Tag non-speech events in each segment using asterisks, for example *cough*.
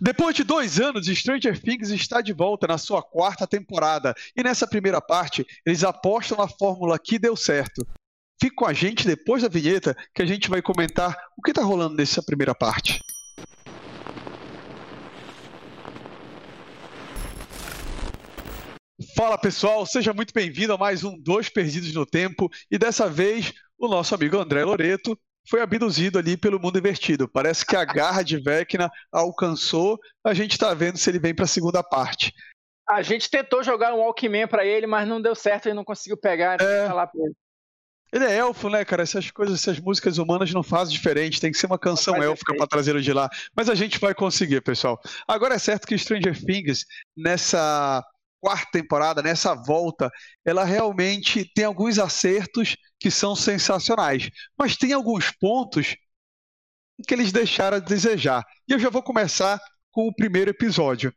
Depois de dois anos, Stranger Things está de volta na sua quarta temporada. E nessa primeira parte, eles apostam na fórmula que deu certo. Fique com a gente depois da vinheta que a gente vai comentar o que está rolando nessa primeira parte. Fala pessoal, seja muito bem-vindo a mais um Dois Perdidos no Tempo e dessa vez o nosso amigo André Loreto foi abduzido ali pelo mundo invertido. Parece que a *laughs* garra de Vecna alcançou. A gente está vendo se ele vem para a segunda parte. A gente tentou jogar um Walkman para ele, mas não deu certo, ele não conseguiu pegar. É... Ele. ele é elfo, né, cara? Essas coisas, essas músicas humanas não fazem diferente. Tem que ser uma canção élfica para trazer ele de lá. Mas a gente vai conseguir, pessoal. Agora é certo que Stranger Things, nessa quarta temporada, nessa volta, ela realmente tem alguns acertos que são sensacionais, mas tem alguns pontos que eles deixaram a desejar. E eu já vou começar com o primeiro episódio.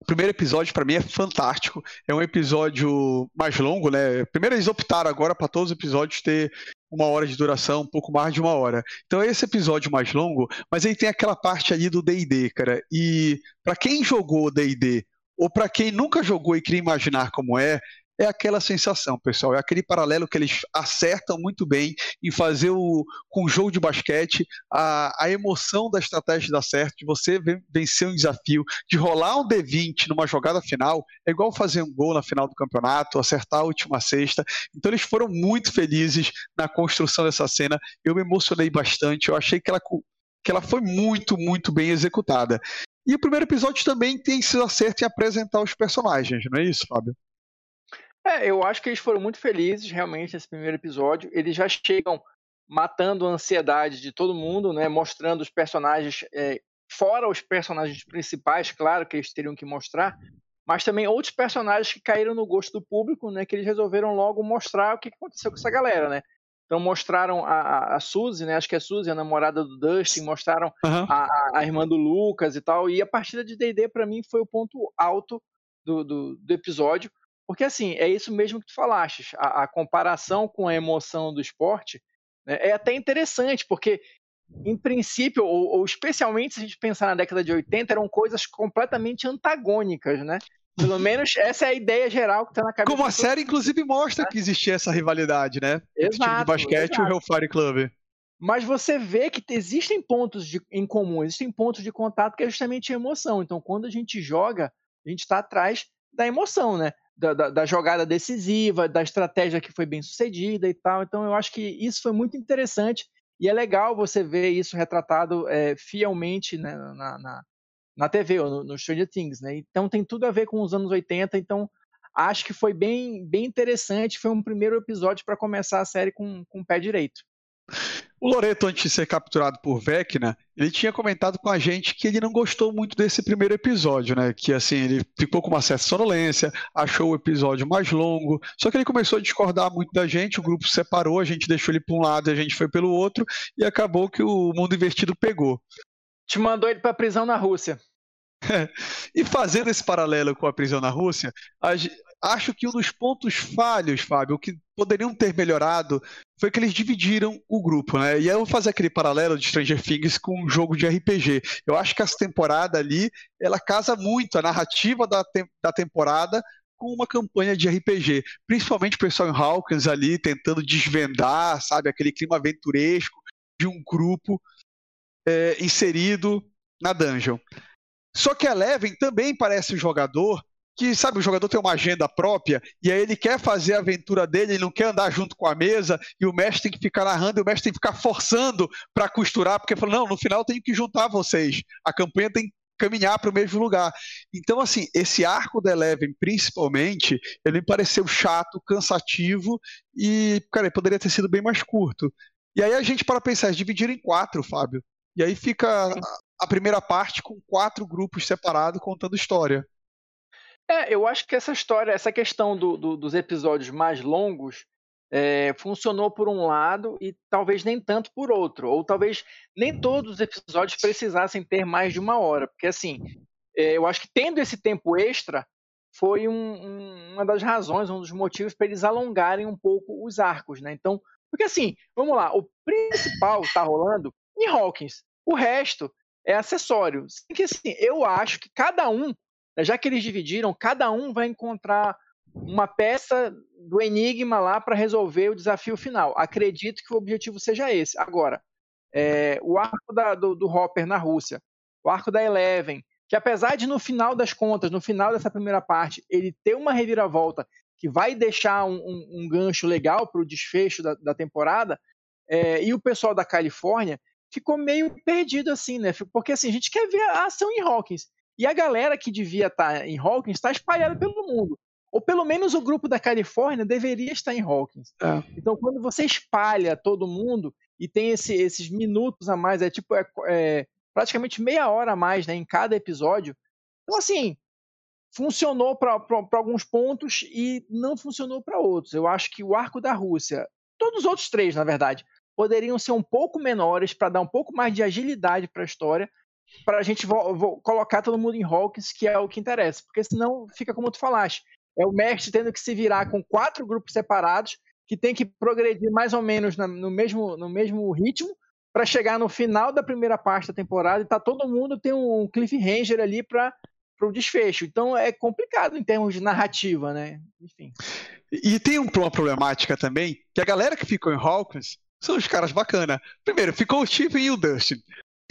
O primeiro episódio para mim é fantástico. É um episódio mais longo, né? Primeiro eles optaram agora para todos os episódios ter uma hora de duração, um pouco mais de uma hora. Então é esse episódio mais longo, mas aí tem aquela parte ali do D&D, cara. E para quem jogou D&D ou para quem nunca jogou e queria imaginar como é, é aquela sensação, pessoal. É aquele paralelo que eles acertam muito bem em fazer o, com o jogo de basquete a, a emoção da estratégia dar certo, de você vencer um desafio, de rolar um D20 numa jogada final, é igual fazer um gol na final do campeonato, acertar a última sexta. Então eles foram muito felizes na construção dessa cena. Eu me emocionei bastante. Eu achei que ela, que ela foi muito, muito bem executada. E o primeiro episódio também tem esse acerto em apresentar os personagens, não é isso, Fábio? É, eu acho que eles foram muito felizes realmente nesse primeiro episódio. Eles já chegam matando a ansiedade de todo mundo, né? Mostrando os personagens, é, fora os personagens principais, claro que eles teriam que mostrar, mas também outros personagens que caíram no gosto do público, né? Que eles resolveram logo mostrar o que aconteceu com essa galera, né? Então mostraram a, a Suzy, né? Acho que é a Suzy, a namorada do Dustin, mostraram uhum. a, a, irmã do Lucas e tal. E a partida de D&D para mim foi o ponto alto do, do, do, episódio, porque assim é isso mesmo que tu falaste. A, a comparação com a emoção do esporte né, é até interessante, porque em princípio, ou, ou, especialmente se a gente pensar na década de 80, eram coisas completamente antagônicas, né? Pelo menos essa é a ideia geral que está na cabeça. Como a série, inclusive, mostra né? que existia essa rivalidade, né? Exato, o time de basquete exato. e o Hellfire Club. Mas você vê que existem pontos de, em comum, existem pontos de contato que é justamente a emoção. Então, quando a gente joga, a gente está atrás da emoção, né? Da, da, da, jogada decisiva, da estratégia que foi bem sucedida e tal. Então, eu acho que isso foi muito interessante e é legal você ver isso retratado é, fielmente né, na, na, na TV, ou no, no Stranger Things, né? Então tem tudo a ver com os anos 80, então acho que foi bem, bem interessante, foi um primeiro episódio para começar a série com, com o pé direito. O Loreto, antes de ser capturado por Vecna, ele tinha comentado com a gente que ele não gostou muito desse primeiro episódio, né? Que assim, ele ficou com uma certa sonolência, achou o episódio mais longo, só que ele começou a discordar muito da gente, o grupo separou, a gente deixou ele para um lado e a gente foi pelo outro, e acabou que o mundo invertido pegou. Te mandou ele para prisão na Rússia. *laughs* e fazendo esse paralelo com a prisão na Rússia, acho que um dos pontos falhos, Fábio, que poderiam ter melhorado, foi que eles dividiram o grupo, né? E eu vou fazer aquele paralelo de Stranger Things com um jogo de RPG. Eu acho que essa temporada ali, ela casa muito a narrativa da, te da temporada com uma campanha de RPG, principalmente o pessoal em Hawkins ali tentando desvendar, sabe, aquele clima aventuresco de um grupo é, inserido na dungeon. Só que a Eleven também parece um jogador que, sabe, o jogador tem uma agenda própria e aí ele quer fazer a aventura dele, ele não quer andar junto com a mesa e o mestre tem que ficar narrando e o mestre tem que ficar forçando para costurar, porque falou, não, no final tem que juntar vocês, a campanha tem que caminhar para o mesmo lugar. Então, assim, esse arco da Eleven, principalmente, ele me pareceu chato, cansativo e, cara, poderia ter sido bem mais curto. E aí a gente, para pensar, dividir em quatro, Fábio. E aí fica a primeira parte com quatro grupos separados contando história. É, eu acho que essa história, essa questão do, do, dos episódios mais longos é, funcionou por um lado e talvez nem tanto por outro. Ou talvez nem todos os episódios precisassem ter mais de uma hora. Porque, assim, é, eu acho que tendo esse tempo extra foi um, um, uma das razões, um dos motivos para eles alongarem um pouco os arcos, né? Então, porque assim, vamos lá, o principal está rolando em Hawkins. O resto é acessório. Que assim, eu acho que cada um, já que eles dividiram, cada um vai encontrar uma peça do enigma lá para resolver o desafio final. Acredito que o objetivo seja esse. Agora, é, o arco da, do, do Hopper na Rússia, o arco da Eleven, que apesar de no final das contas, no final dessa primeira parte, ele ter uma reviravolta que vai deixar um, um, um gancho legal para o desfecho da, da temporada, é, e o pessoal da Califórnia ficou meio perdido assim, né? Porque assim, a gente quer ver a ação em Hawkins. E a galera que devia estar tá em Hawkins está espalhada pelo mundo. Ou pelo menos o grupo da Califórnia deveria estar em Hawkins. É. Então, quando você espalha todo mundo e tem esse, esses minutos a mais, é tipo é, é, praticamente meia hora a mais né, em cada episódio. Então, assim, funcionou para alguns pontos e não funcionou para outros. Eu acho que o arco da Rússia, todos os outros três, na verdade, poderiam ser um pouco menores para dar um pouco mais de agilidade para a história, para a gente colocar todo mundo em Hawkins, que é o que interessa, porque senão fica como tu falaste, é o mestre tendo que se virar com quatro grupos separados que tem que progredir mais ou menos no, mesmo, no mesmo ritmo para chegar no final da primeira parte da temporada e tá todo mundo tem um cliffhanger ali para o desfecho. Então é complicado em termos de narrativa, né? Enfim. E tem uma problemática também, que a galera que ficou em Hawkins são os caras bacana. Primeiro, ficou o Steven e o Dustin.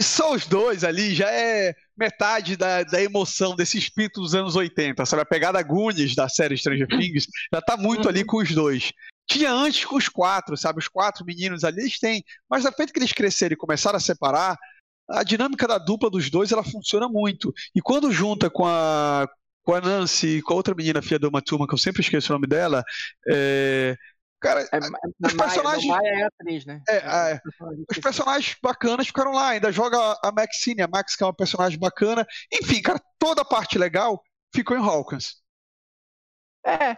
E só os dois ali já é metade da, da emoção desse espírito dos anos 80, sabe? A pegada Goonies da série Stranger Things já tá muito ali uhum. com os dois. Tinha antes com os quatro, sabe? Os quatro meninos ali, eles têm. Mas da feito que eles cresceram e começaram a separar, a dinâmica da dupla dos dois, ela funciona muito. E quando junta com a, com a Nancy, com a outra menina, filha de uma turma, que eu sempre esqueço o nome dela, é, Cara, é, os personagens. Maia é atriz, né? É, é, é. Os personagens bacanas ficaram lá. Ainda joga a Maxine, a Max, que é uma personagem bacana. Enfim, cara, toda a parte legal ficou em Hawkins. É.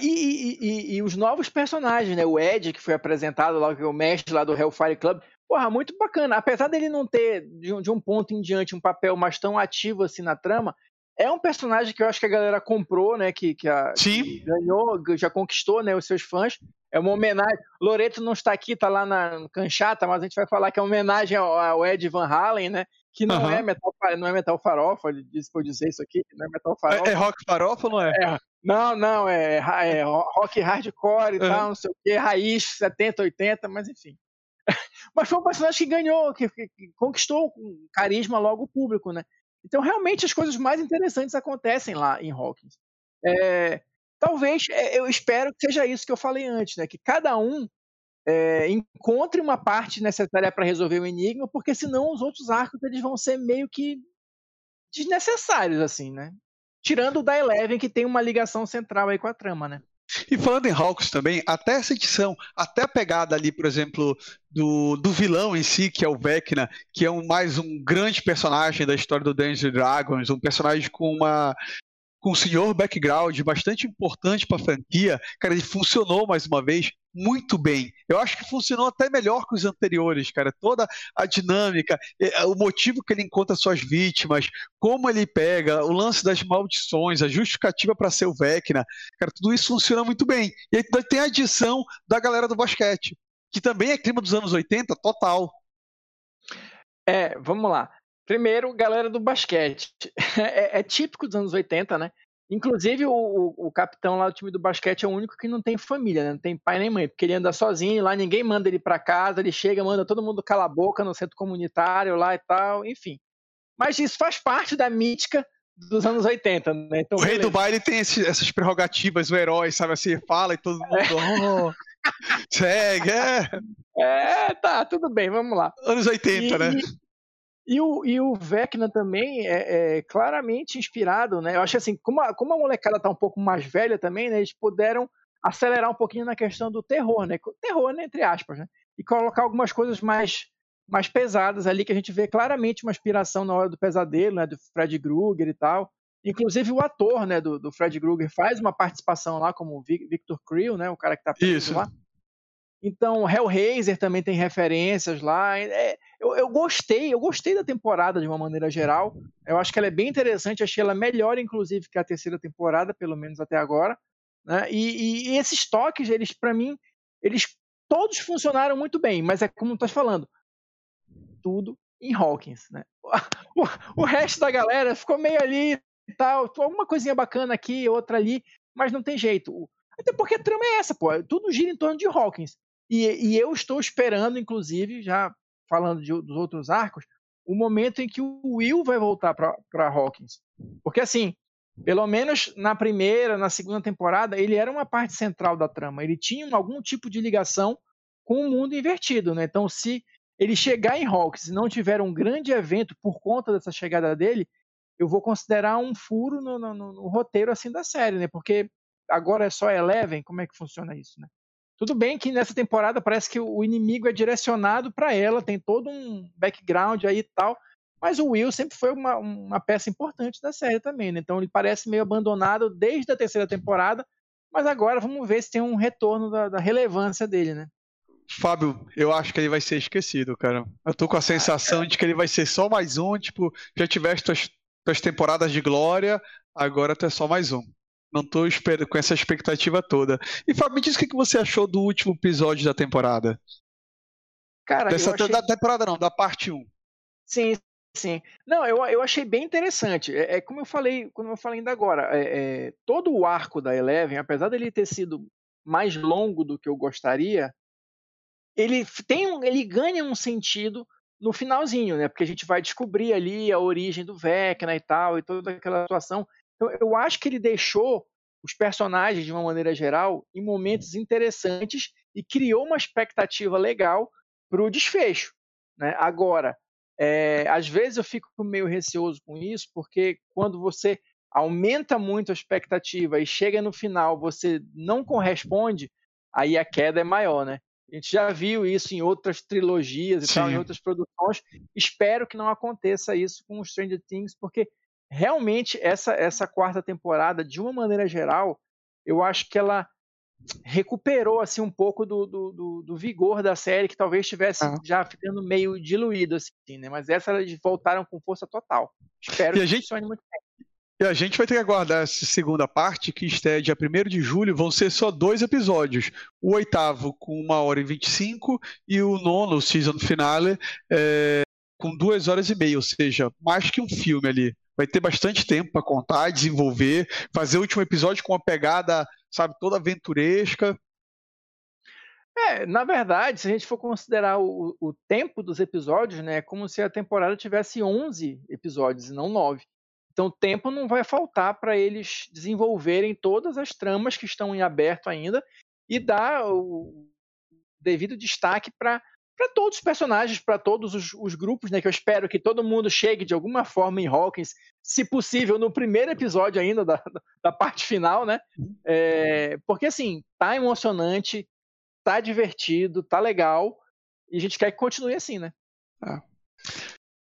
E, e, e, e, os novos personagens, né? O Ed, que foi apresentado lá, que é o mestre lá do Hellfire Club. Porra, muito bacana. Apesar dele não ter, de um, de um ponto em diante, um papel mais tão ativo assim na trama, é um personagem que eu acho que a galera comprou, né? Que, que, a, que ganhou, já conquistou né, os seus fãs. É uma homenagem. Loreto não está aqui, está lá na Canchata, mas a gente vai falar que é uma homenagem ao, ao Ed Van Halen, né? Que não, uhum. é metal, não é metal farofa, ele disse por dizer isso aqui, não é metal farofa. É, é rock farofa ou não é? é? Não, não, é, é rock hardcore e uhum. tal, não sei o quê, raiz 70, 80, mas enfim. *laughs* mas foi um personagem que ganhou, que, que, que conquistou carisma logo o público, né? Então, realmente, as coisas mais interessantes acontecem lá em Hawkins. É, talvez, é, eu espero que seja isso que eu falei antes, né? Que cada um é, encontre uma parte necessária para resolver o enigma, porque senão os outros arcos eles vão ser meio que desnecessários, assim, né? Tirando o da Eleven, que tem uma ligação central aí com a trama, né? E falando em Hawks também, até essa edição, até a pegada ali, por exemplo, do, do vilão em si, que é o Vecna, que é um, mais um grande personagem da história do Dungeons Dragons, um personagem com uma com um senhor background bastante importante para a franquia, cara, ele funcionou mais uma vez muito bem. Eu acho que funcionou até melhor que os anteriores, cara. Toda a dinâmica, o motivo que ele encontra suas vítimas, como ele pega, o lance das maldições, a justificativa para ser o Vecna, cara, tudo isso funciona muito bem. E aí tem a adição da galera do basquete, que também é clima dos anos 80 total. É, vamos lá. Primeiro, galera do basquete. *laughs* É, é, típico dos anos 80, né? Inclusive, o, o, o, capitão lá do time do basquete é o único que não tem família, né? Não tem pai nem mãe, porque ele anda sozinho, lá ninguém manda ele para casa, ele chega, manda todo mundo calar a boca no centro comunitário lá e tal, enfim. Mas isso faz parte da mítica dos anos 80, né? Então, o rei beleza. do baile tem esse, essas prerrogativas, o herói, sabe assim, fala e todo mundo. É. Oh, *laughs* segue, é. É, tá, tudo bem, vamos lá. Anos 80, e, né? E o, e o Vecna também é, é, claramente inspirado, né? Eu acho assim, como a, como a molecada tá um pouco mais velha também, né? Eles puderam acelerar um pouquinho na questão do terror, né? Terror, né, entre aspas, né? E colocar algumas coisas mais, mais pesadas ali, que a gente vê claramente uma inspiração na hora do pesadelo, né? Do Fred Krueger e tal. Inclusive o ator, né, do, do Fred Krueger faz uma participação lá como Victor Creel, né? O cara que tá preso Isso. lá. Então, Hellraiser também tem referências lá. É, eu, gostei, eu gostei da temporada de uma maneira geral. Eu acho que ela é bem interessante, achei ela melhor, inclusive, que a terceira temporada, pelo menos até agora. Né? E, e, esses toques, eles, para mim, eles todos funcionaram muito bem, mas é como tu estás falando, tudo em Hawkins, né? *laughs* O, o resto da galera ficou meio ali e tal, alguma coisinha bacana aqui, outra ali, mas não tem jeito. Até porque a trama é essa, pô, tudo gira em torno de Hawkins. E, e eu estou esperando, inclusive, já falando de, dos outros arcos, o momento em que o Will vai voltar para Hawkins. Porque assim, pelo menos na primeira, na segunda temporada, ele era uma parte central da trama. Ele tinha algum tipo de ligação com o mundo invertido, né? Então, se ele chegar em Hawks e não tiver um grande evento por conta dessa chegada dele, eu vou considerar um furo no, no, no roteiro assim da série, né? Porque agora é só Eleven, como é que funciona isso, né? Tudo bem que nessa temporada parece que o inimigo é direcionado para ela, tem todo um background aí e tal, mas o Will sempre foi uma, uma peça importante da série também, né? Então ele parece meio abandonado desde a terceira temporada, mas agora vamos ver se tem um retorno da, da relevância dele, né? Fábio, eu acho que ele vai ser esquecido, cara. Eu tô com a sensação de que ele vai ser só mais um, tipo, já tiveste tuas, tuas temporadas de glória, agora tu é só mais um. Não esperando com essa expectativa toda. E Fábio, me diz o que você achou do último episódio da temporada. Cara, Dessa, achei... da temporada não, da parte 1. Sim, sim. Não, eu, eu achei bem interessante. É, é como eu falei, como eu falei ainda agora, é, é, todo o arco da Eleven, apesar dele ter sido mais longo do que eu gostaria, ele tem um, ele ganha um sentido no finalzinho, né? Porque a gente vai descobrir ali a origem do Vecna e tal, e toda aquela situação. Então, eu acho que ele deixou os personagens, de uma maneira geral, em momentos interessantes e criou uma expectativa legal para o desfecho. Né? Agora, é, às vezes eu fico meio receoso com isso, porque quando você aumenta muito a expectativa e chega no final você não corresponde, aí a queda é maior, né? A gente já viu isso em outras trilogias e Sim. tal, em outras produções. Espero que não aconteça isso com Stranger Things, porque realmente essa, essa quarta temporada, de uma maneira geral, eu acho que ela recuperou assim um pouco do, do, do, do vigor da série que talvez estivesse ah. já ficando meio diluído assim, né? Mas essa eles voltaram com força total. Espero e que gente... funcione muito bem. E a gente vai ter que aguardar essa segunda parte, que estreia dia 1 de julho, vão ser só dois episódios. O oitavo com 1 hora e 25 e o nono, o season finale, é, com 2 horas e meia, ou seja, mais que um filme ali. Vai ter bastante tempo para contar, desenvolver, fazer o último episódio com uma pegada, sabe, toda aventuresca. É, na verdade, se a gente for considerar o, o tempo dos episódios, né, é como se a temporada tivesse 11 episódios e não 9. Então, tempo não vai faltar para eles desenvolverem todas as tramas que estão em aberto ainda e dar o devido destaque para para todos os personagens, para todos os, os, grupos, né? Que eu espero que todo mundo chegue de alguma forma em Hawkins, se possível, no primeiro episódio ainda da, da parte final, né? É, porque assim, tá emocionante, tá divertido, tá legal, e a gente quer que continue assim, né? Ah.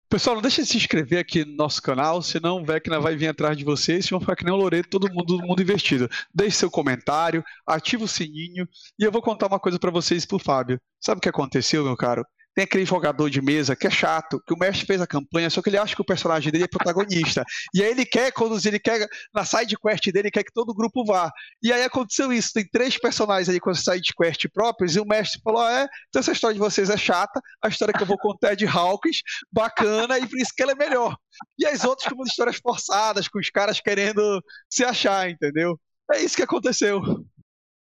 Pessoal, não deixe de se inscrever aqui no nosso canal, senão o Vecna vai vir atrás de vocês e vão ficar que nem o Loreto, todo mundo do mundo investido. Deixe seu comentário, ative o sininho e eu vou contar uma coisa para vocês pro Fábio. Sabe o que aconteceu, meu caro? Tem aquele jogador de mesa que é chato, que o mestre fez a campanha, só que ele acha que o personagem dele é protagonista. e aí ele quer conduzir, ele quer, na side quest dele, ele quer que todo o grupo vá. E aí aconteceu isso, tem três personagens aí com side quest próprios, e o mestre falou: ah, é, então essa história de vocês é chata, a história que eu vou contar é de Hawkins, bacana, e por isso que ela é melhor. E as outras como histórias forçadas, com os caras querendo se achar, entendeu? É isso que aconteceu.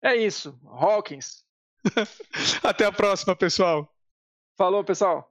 É isso, Hawkins. *laughs* Até a próxima, pessoal. Falou, pessoal.